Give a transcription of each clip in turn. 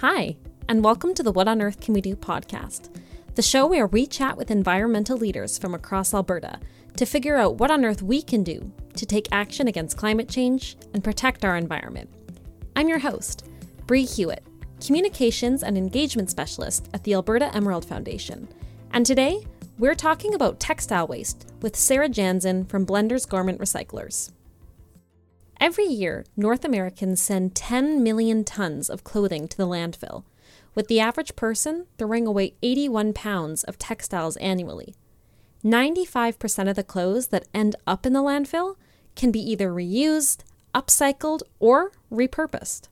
Hi, and welcome to the What on Earth Can We Do podcast, the show where we chat with environmental leaders from across Alberta to figure out what on earth we can do to take action against climate change and protect our environment. I'm your host, Bree Hewitt, Communications and Engagement Specialist at the Alberta Emerald Foundation. And today, we're talking about textile waste with Sarah Jansen from Blenders Garment Recyclers. Every year, North Americans send 10 million tons of clothing to the landfill, with the average person throwing away 81 pounds of textiles annually. 95% of the clothes that end up in the landfill can be either reused, upcycled, or repurposed.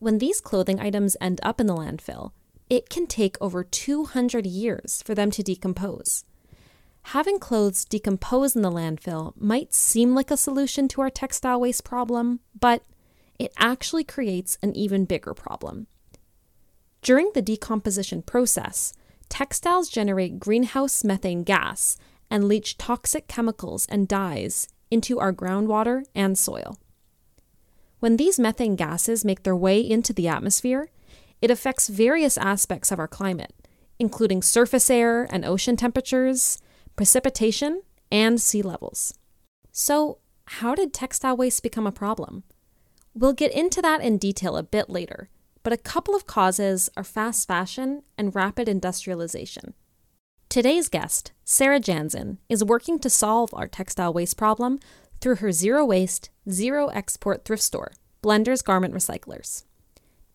When these clothing items end up in the landfill, it can take over 200 years for them to decompose. Having clothes decompose in the landfill might seem like a solution to our textile waste problem, but it actually creates an even bigger problem. During the decomposition process, textiles generate greenhouse methane gas and leach toxic chemicals and dyes into our groundwater and soil. When these methane gases make their way into the atmosphere, it affects various aspects of our climate, including surface air and ocean temperatures, precipitation, and sea levels. So, how did textile waste become a problem? We'll get into that in detail a bit later, but a couple of causes are fast fashion and rapid industrialization. Today's guest, Sarah Jansen, is working to solve our textile waste problem through her zero waste, zero export thrift store, Blenders Garment Recyclers.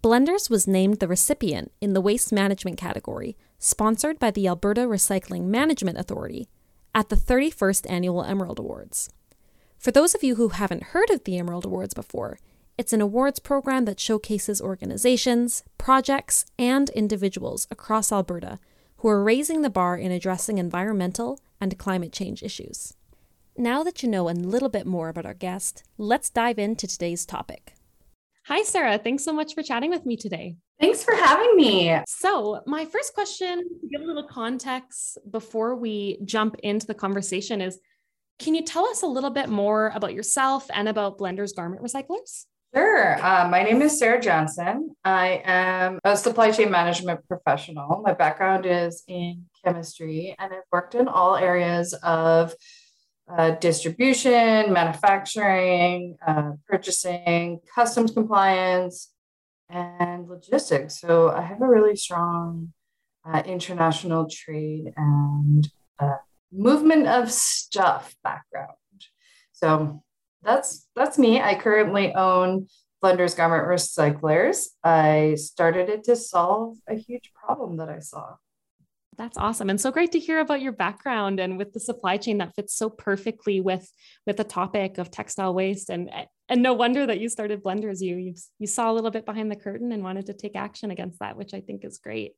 Blenders was named the recipient in the waste management category, sponsored by the Alberta Recycling Management Authority, at the 31st Annual Emerald Awards. For those of you who haven't heard of the Emerald Awards before, it's an awards program that showcases organizations, projects, and individuals across Alberta who are raising the bar in addressing environmental and climate change issues. Now that you know a little bit more about our guest, let's dive into today's topic. Hi, Sarah. Thanks so much for chatting with me today. Thanks for having me. So, my first question, to give a little context before we jump into the conversation, is can you tell us a little bit more about yourself and about Blenders Garment Recyclers? Sure. Uh, my name is Sarah Johnson. I am a supply chain management professional. My background is in chemistry, and I've worked in all areas of uh, distribution, manufacturing, uh, purchasing, customs compliance, and logistics. So I have a really strong uh, international trade and uh, movement of stuff background. So that's that's me. I currently own Blenders Garment Recyclers. I started it to solve a huge problem that I saw. That's awesome. And so great to hear about your background and with the supply chain that fits so perfectly with with the topic of textile waste and eh, and no wonder that you started blenders you you, you saw a little bit behind the curtain and wanted to take action against that which I think is great.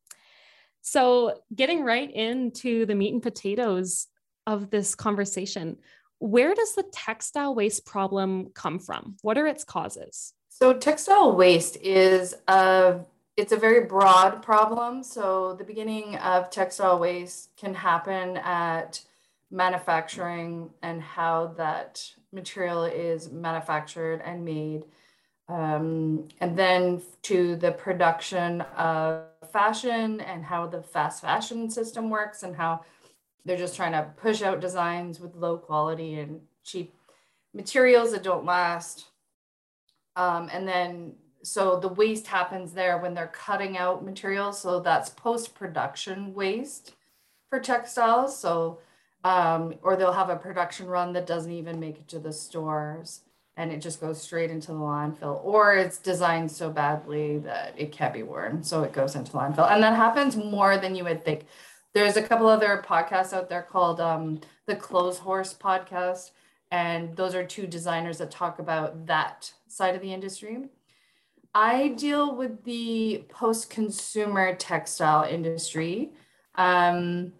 So getting right into the meat and potatoes of this conversation, where does the textile waste problem come from? What are its causes? So textile waste is a it's a very broad problem. So the beginning of textile waste can happen at manufacturing and how that material is manufactured and made. Um, and then to the production of fashion and how the fast fashion system works and how they're just trying to push out designs with low quality and cheap materials that don't last. Um, and then so the waste happens there when they're cutting out materials. So that's post-production waste for textiles. So um, or they'll have a production run that doesn't even make it to the stores and it just goes straight into the landfill or it's designed so badly that it can't be worn so it goes into landfill and that happens more than you would think there's a couple other podcasts out there called um, the clothes horse podcast and those are two designers that talk about that side of the industry I deal with the post consumer textile industry um,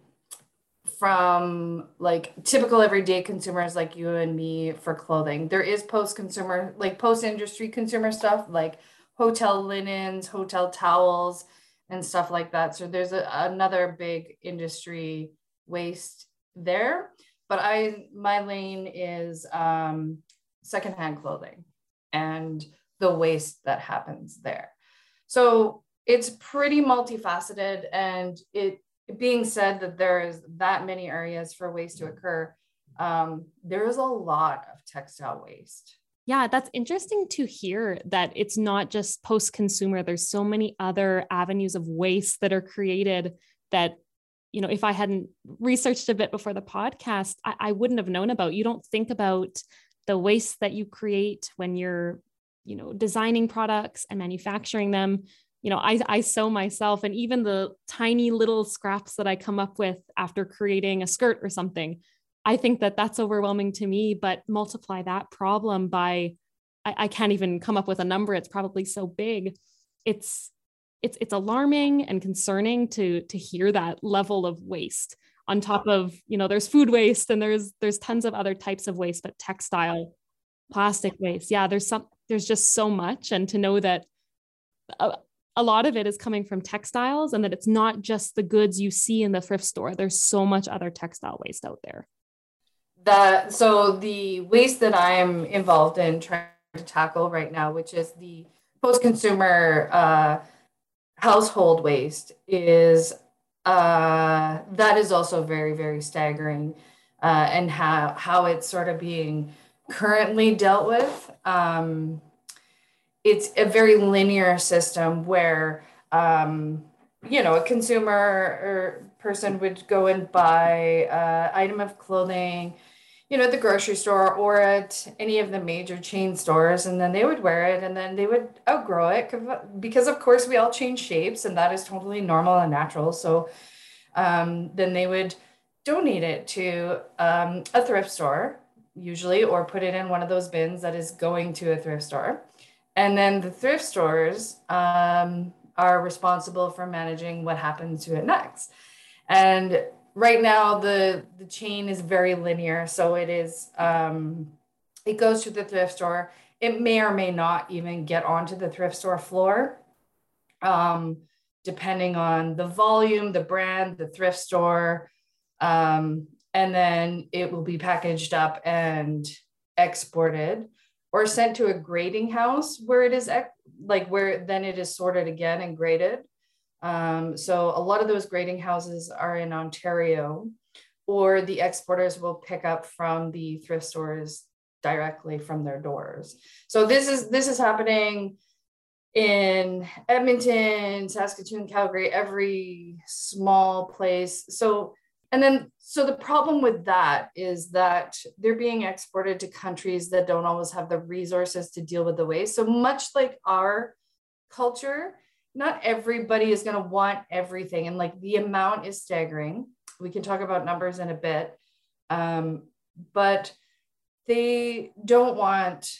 from like typical everyday consumers like you and me for clothing. There is post consumer, like post industry consumer stuff like hotel linens, hotel towels, and stuff like that. So there's a, another big industry waste there. But I, my lane is um, secondhand clothing. And the waste that happens there. So it's pretty multifaceted and it being said that there is that many areas for waste to occur um, there is a lot of textile waste yeah, that's interesting to hear that it's not just post consumer. There's so many other avenues of waste that are created that, you know, if I hadn't researched a bit before the podcast, I, I wouldn't have known about. You don't think about the waste that you create when you're, you know, designing products and manufacturing them. You know, I, I sew myself, and even the tiny little scraps that I come up with after creating a skirt or something, I think that that's overwhelming to me, but multiply that problem by, I, I can't even come up with a number. It's probably so big. It's, it's, it's alarming and concerning to, to hear that level of waste on top of, you know, there's food waste and there's, there's tons of other types of waste, but textile, plastic waste. Yeah. There's some, there's just so much. And to know that a, a lot of it is coming from textiles and that it's not just the goods you see in the thrift store. There's so much other textile waste out there that so the waste that I'm involved in trying to tackle right now, which is the post-consumer uh, household waste, is uh, that is also very very staggering, uh, and how how it's sort of being currently dealt with. Um, it's a very linear system where um, you know a consumer or person would go and buy an item of clothing you know, at the grocery store or at any of the major chain stores, and then they would wear it and then they would outgrow it because, of course, we all change shapes and that is totally normal and natural. So um, then they would donate it to um, a thrift store, usually, or put it in one of those bins that is going to a thrift store. And then the thrift stores um, are responsible for managing what happens to it next. And right now the the chain is very linear so it is um, it goes to the thrift store it may or may not even get onto the thrift store floor um, depending on the volume the brand the thrift store um, and then it will be packaged up and exported or sent to a grading house where it is like where then it is sorted again and graded um, so a lot of those grading houses are in Ontario, or the exporters will pick up from the thrift stores directly from their doors. So this is this is happening in Edmonton, Saskatoon, Calgary, every small place. So and then so the problem with that is that they're being exported to countries that don't always have the resources to deal with the waste. So much like our culture, not everybody is going to want everything and like the amount is staggering we can talk about numbers in a bit um, but they don't want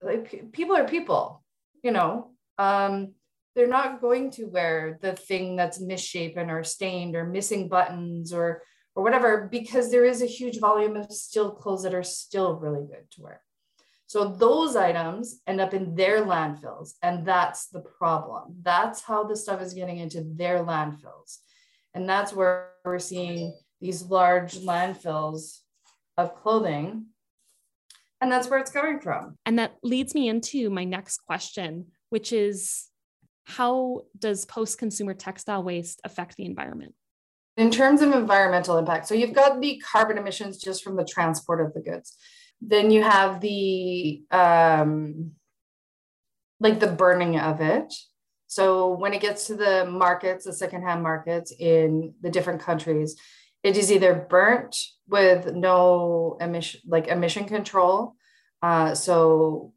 like people are people you know um, they're not going to wear the thing that's misshapen or stained or missing buttons or or whatever because there is a huge volume of still clothes that are still really good to wear so those items end up in their landfills, and that's the problem. That's how the stuff is getting into their landfills. And that's where we're seeing these large landfills of clothing. And that's where it's coming from. And that leads me into my next question, which is how does post consumer textile waste affect the environment? In terms of environmental impact, so you've got the carbon emissions just from the transport of the goods. Then you have the um, like the burning of it. So when it gets to the markets the secondhand markets in the different countries it is either burnt with no emission like emission control uh, so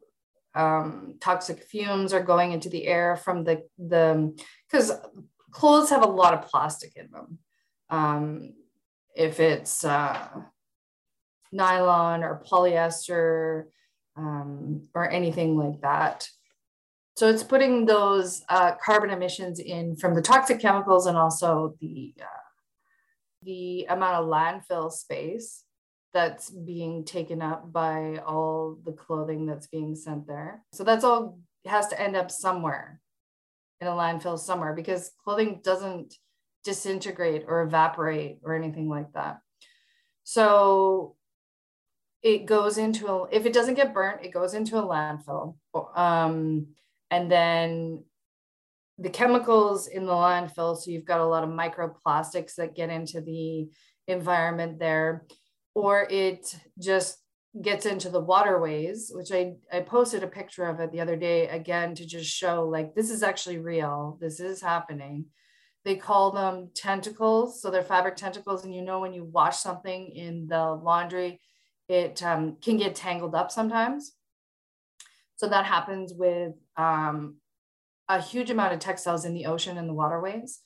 um, toxic fumes are going into the air from the the because clothes have a lot of plastic in them um, if it's uh, nylon or polyester um, or anything like that. So it's putting those uh, carbon emissions in from the toxic chemicals and also the uh, the amount of landfill space that's being taken up by all the clothing that's being sent there. So that's all has to end up somewhere in a landfill somewhere because clothing doesn't disintegrate or evaporate or anything like that. So it goes into a, if it doesn't get burnt, it goes into a landfill. Um, and then the chemicals in the landfill. So you've got a lot of microplastics that get into the environment there, or it just gets into the waterways, which I, I posted a picture of it the other day again to just show like this is actually real. This is happening. They call them tentacles. So they're fabric tentacles. And you know, when you wash something in the laundry, it um, can get tangled up sometimes. So that happens with um, a huge amount of textiles in the ocean and the waterways.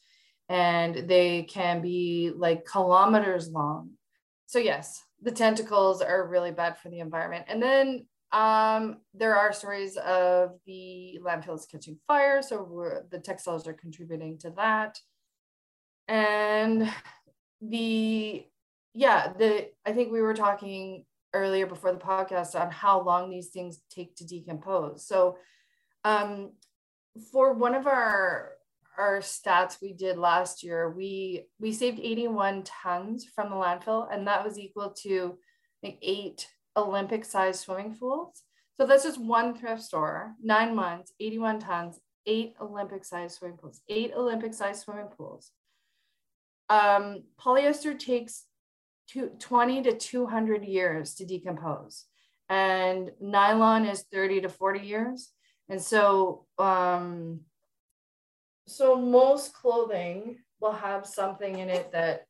And they can be like kilometers long. So, yes, the tentacles are really bad for the environment. And then um, there are stories of the landfills catching fire. So, the textiles are contributing to that. And the, yeah, the, I think we were talking earlier before the podcast on how long these things take to decompose. So, um, for one of our our stats we did last year, we we saved 81 tons from the landfill, and that was equal to like eight Olympic-sized swimming pools. So that's just one thrift store, nine months, 81 tons, eight Olympic-sized swimming pools, eight Olympic-sized swimming pools. Um, polyester takes two, 20 to 200 years to decompose, and nylon is 30 to 40 years. And so, um, so most clothing will have something in it that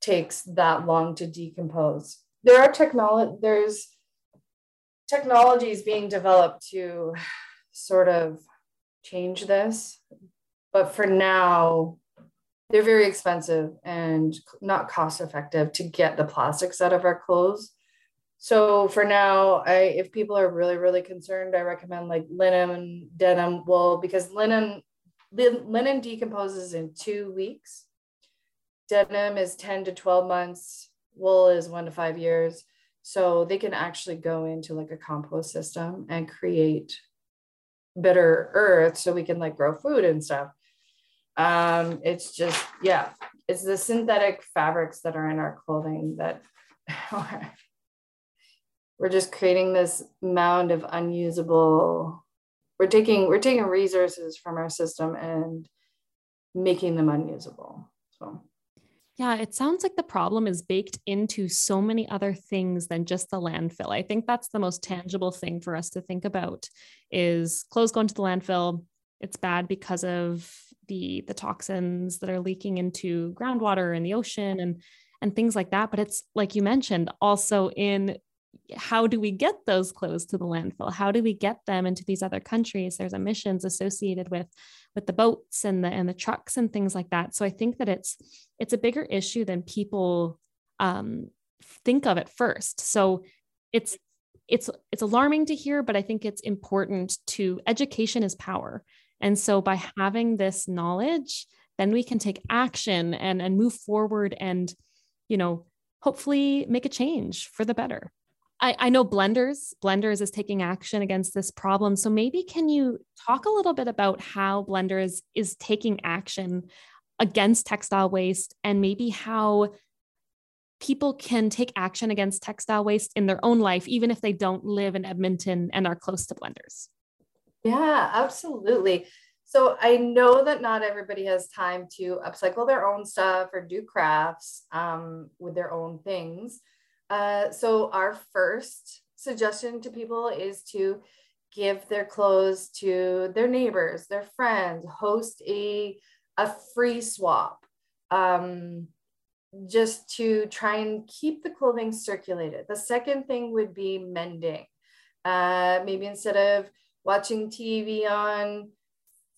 takes that long to decompose. There are technology, there's technologies being developed to sort of change this. But for now, they're very expensive and not cost effective to get the plastics out of our clothes. So for now, I if people are really really concerned, I recommend like linen denim wool because linen linen decomposes in two weeks. Denim is 10 to 12 months. Wool is one to five years. So they can actually go into like a compost system and create better earth so we can like grow food and stuff. Um, it's just, yeah, it's the synthetic fabrics that are in our clothing that we're just creating this mound of unusable we're taking we're taking resources from our system and making them unusable so yeah, it sounds like the problem is baked into so many other things than just the landfill. I think that's the most mm-hmm. tangible thing for us to think about is clothes going to the landfill. It's bad because of the the toxins that are leaking into groundwater and the ocean and and things like that, but it's like you mentioned also in how do we get those clothes to the landfill? How do we get them into these other countries? There's emissions associated with with the boats and the and the trucks and things like that. So i think that it's it's a bigger issue than people um, think of at first. So it's it's it's alarming to hear but i think it's important to education is power. And so by having this knowledge then we can take action and and move forward and you know hopefully make a change for the better I, I know Blenders, Blenders is taking action against this problem. So maybe can you talk a little bit about how Blenders is taking action against textile waste and maybe how people can take action against textile waste in their own life, even if they don't live in Edmonton and are close to Blenders? Yeah, absolutely. So I know that not everybody has time to upcycle their own stuff or do crafts um, with their own things. Uh, so our first suggestion to people is to give their clothes to their neighbors, their friends, host a, a free swap. Um, just to try and keep the clothing circulated. The second thing would be mending. Uh, maybe instead of watching TV on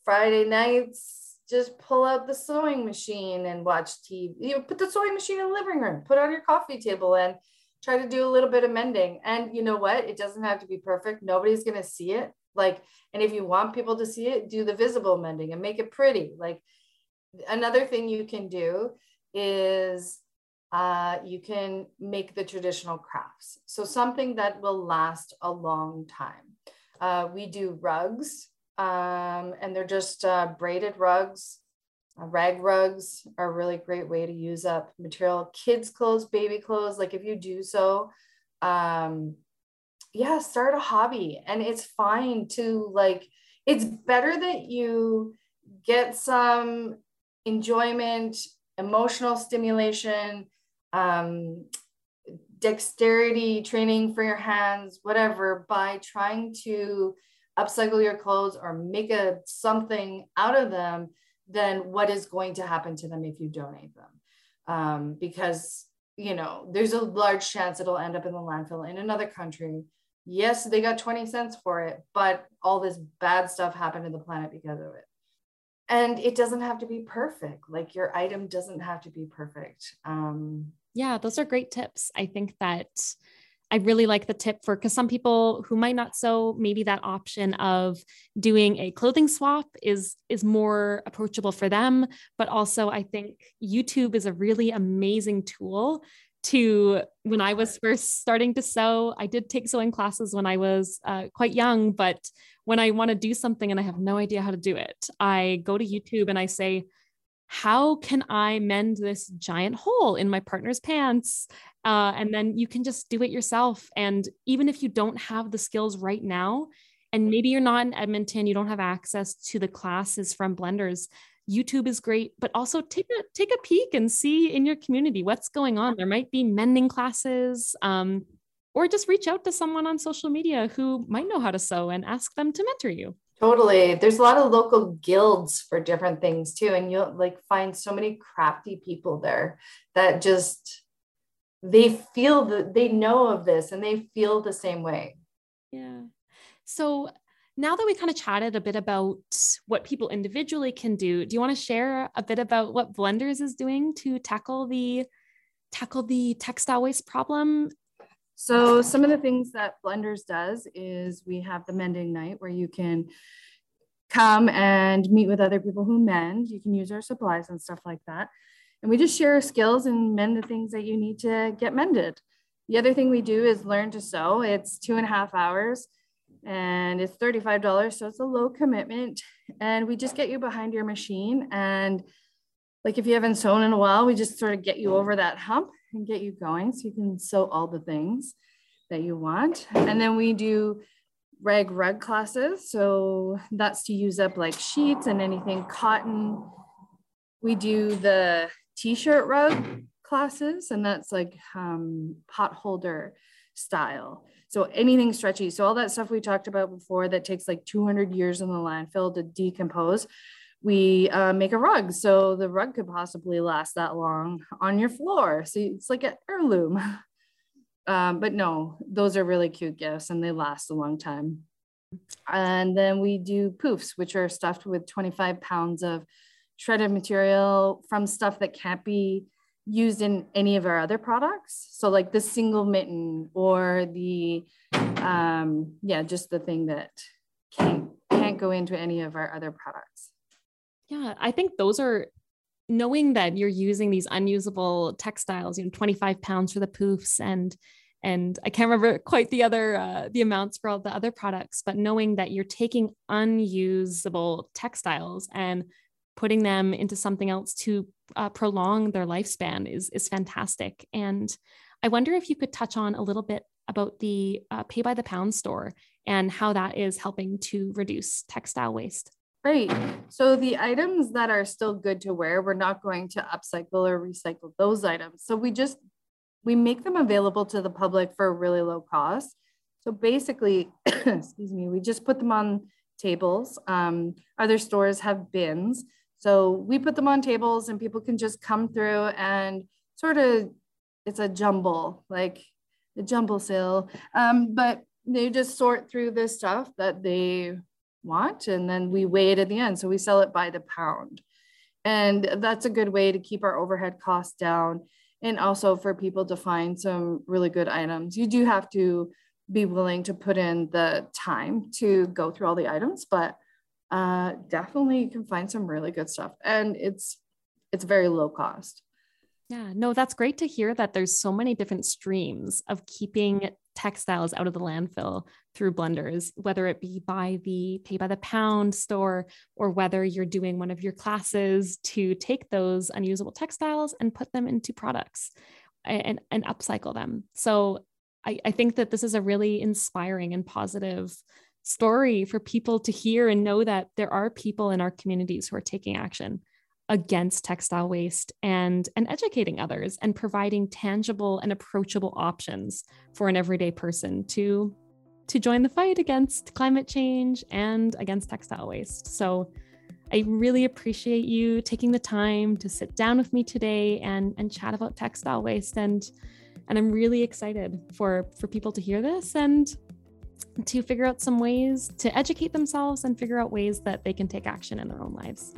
Friday nights, just pull out the sewing machine and watch TV. You know, put the sewing machine in the living room, put on your coffee table and try to do a little bit of mending. And you know what? It doesn't have to be perfect. Nobody's going to see it. Like, and if you want people to see it, do the visible mending and make it pretty. Like, another thing you can do is uh, you can make the traditional crafts. So, something that will last a long time. Uh, we do rugs, um, and they're just uh, braided rugs rag rugs are a really great way to use up material. Kids' clothes, baby clothes, like if you do so, um, yeah, start a hobby. And it's fine to like, it's better that you get some enjoyment, emotional stimulation, um, dexterity training for your hands, whatever, by trying to upcycle your clothes or make a something out of them, then what is going to happen to them if you donate them? Um, because you know there's a large chance it'll end up in the landfill in another country. Yes, they got 20 cents for it, but all this bad stuff happened to the planet because of it. And it doesn't have to be perfect. Like your item doesn't have to be perfect. Um, yeah, those are great tips. I think that I really like the tip for because some people who might not sew, maybe that option of doing a clothing swap is is more approachable for them. But also, I think YouTube is a really amazing tool to when I was first starting to sew. I did take sewing classes when I was uh, quite young, but when I want to do something and I have no idea how to do it, I go to YouTube and I say, how can I mend this giant hole in my partner's pants? Uh, and then you can just do it yourself. And even if you don't have the skills right now, and maybe you're not in Edmonton, you don't have access to the classes from blenders. YouTube is great, but also take a take a peek and see in your community what's going on. There might be mending classes, um, or just reach out to someone on social media who might know how to sew and ask them to mentor you. Totally. There's a lot of local guilds for different things too. And you'll like find so many crafty people there that just they feel that they know of this and they feel the same way. Yeah. So now that we kind of chatted a bit about what people individually can do, do you want to share a bit about what Blenders is doing to tackle the tackle the textile waste problem so some of the things that Blenders does is we have the mending night where you can come and meet with other people who mend. You can use our supplies and stuff like that. And we just share our skills and mend the things that you need to get mended. The other thing we do is learn to sew. It's two and a half hours and it's $35. So it's a low commitment. And we just get you behind your machine. And like if you haven't sewn in a while, we just sort of get you over that hump and get you going so you can sew all the things that you want. And then we do rag rug classes. So that's to use up like sheets and anything cotton. We do the t-shirt rug classes and that's like um, pot holder style. So anything stretchy. So all that stuff we talked about before that takes like 200 years in the landfill to decompose we uh, make a rug so the rug could possibly last that long on your floor. So it's like an heirloom. Um, but no those are really cute gifts and they last a long time. And then we do poofs which are stuffed with 25 pounds of shredded material from stuff that can't be used in any of our other products. So like the single mitten or the um, yeah just the thing that can't can't go into any of our other products yeah, I think those are knowing that you're using these unusable textiles, you know, 25 pounds for the poofs and and I can't remember quite the other uh, the amounts for all the other products, but knowing that you're taking unusable textiles and putting them into something else to uh, prolong their lifespan is is fantastic. And I wonder if you could touch on a little bit about the uh, pay by the pound store and how that is helping to reduce textile waste. Great. So the items that are still good to wear, we're not going to upcycle or recycle those items. So we just, we make them available to the public for a really low cost. So basically, excuse me, we just put them on tables. Um, other stores have bins. So we put them on tables and people can just come through and sort of, it's a jumble, like a jumble sale. Um, but they just sort through this stuff that they want. And then we weigh it at the end. So we sell it by the pound. And that's a good way to keep our overhead costs down and also for people to find some really good items. You do have to be willing to put in the time to go through all the items, but uh, definitely you can find some really good stuff. And it's it's very low cost. Yeah, no, that's great to hear that there's so many different streams of keeping textiles out of the landfill through blenders, whether it be by the pay by the pound store or whether you're doing one of your classes to take those unusable textiles and put them into products and, and upcycle them. So I, I think that this is a really inspiring and positive story for people to hear and know that there are people in our communities who are taking action against textile waste and and educating others and providing tangible and approachable options for an everyday person to to join the fight against climate change and against textile waste. So I really appreciate you taking the time to sit down with me today and and chat about textile waste and and I'm really excited for for people to hear this and to figure out some ways to educate themselves and figure out ways that they can take action in their own lives.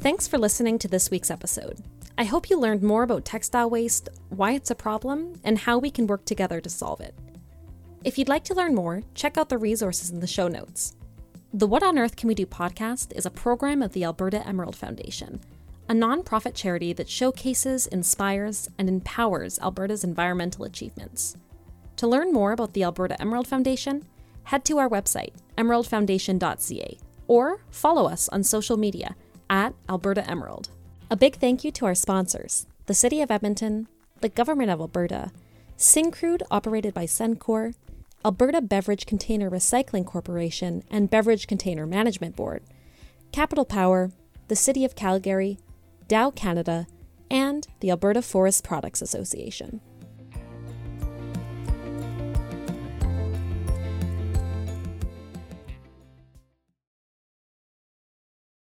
Thanks for listening to this week's episode. I hope you learned more about textile waste, why it's a problem, and how we can work together to solve it. If you'd like to learn more, check out the resources in the show notes. The What on Earth Can We Do podcast is a program of the Alberta Emerald Foundation, a nonprofit charity that showcases, inspires, and empowers Alberta's environmental achievements. To learn more about the Alberta Emerald Foundation, head to our website, emeraldfoundation.ca, or follow us on social media at Alberta Emerald. A big thank you to our sponsors the City of Edmonton, the Government of Alberta, Syncrude, operated by Suncor, Alberta Beverage Container Recycling Corporation and Beverage Container Management Board, Capital Power, the City of Calgary, Dow Canada, and the Alberta Forest Products Association.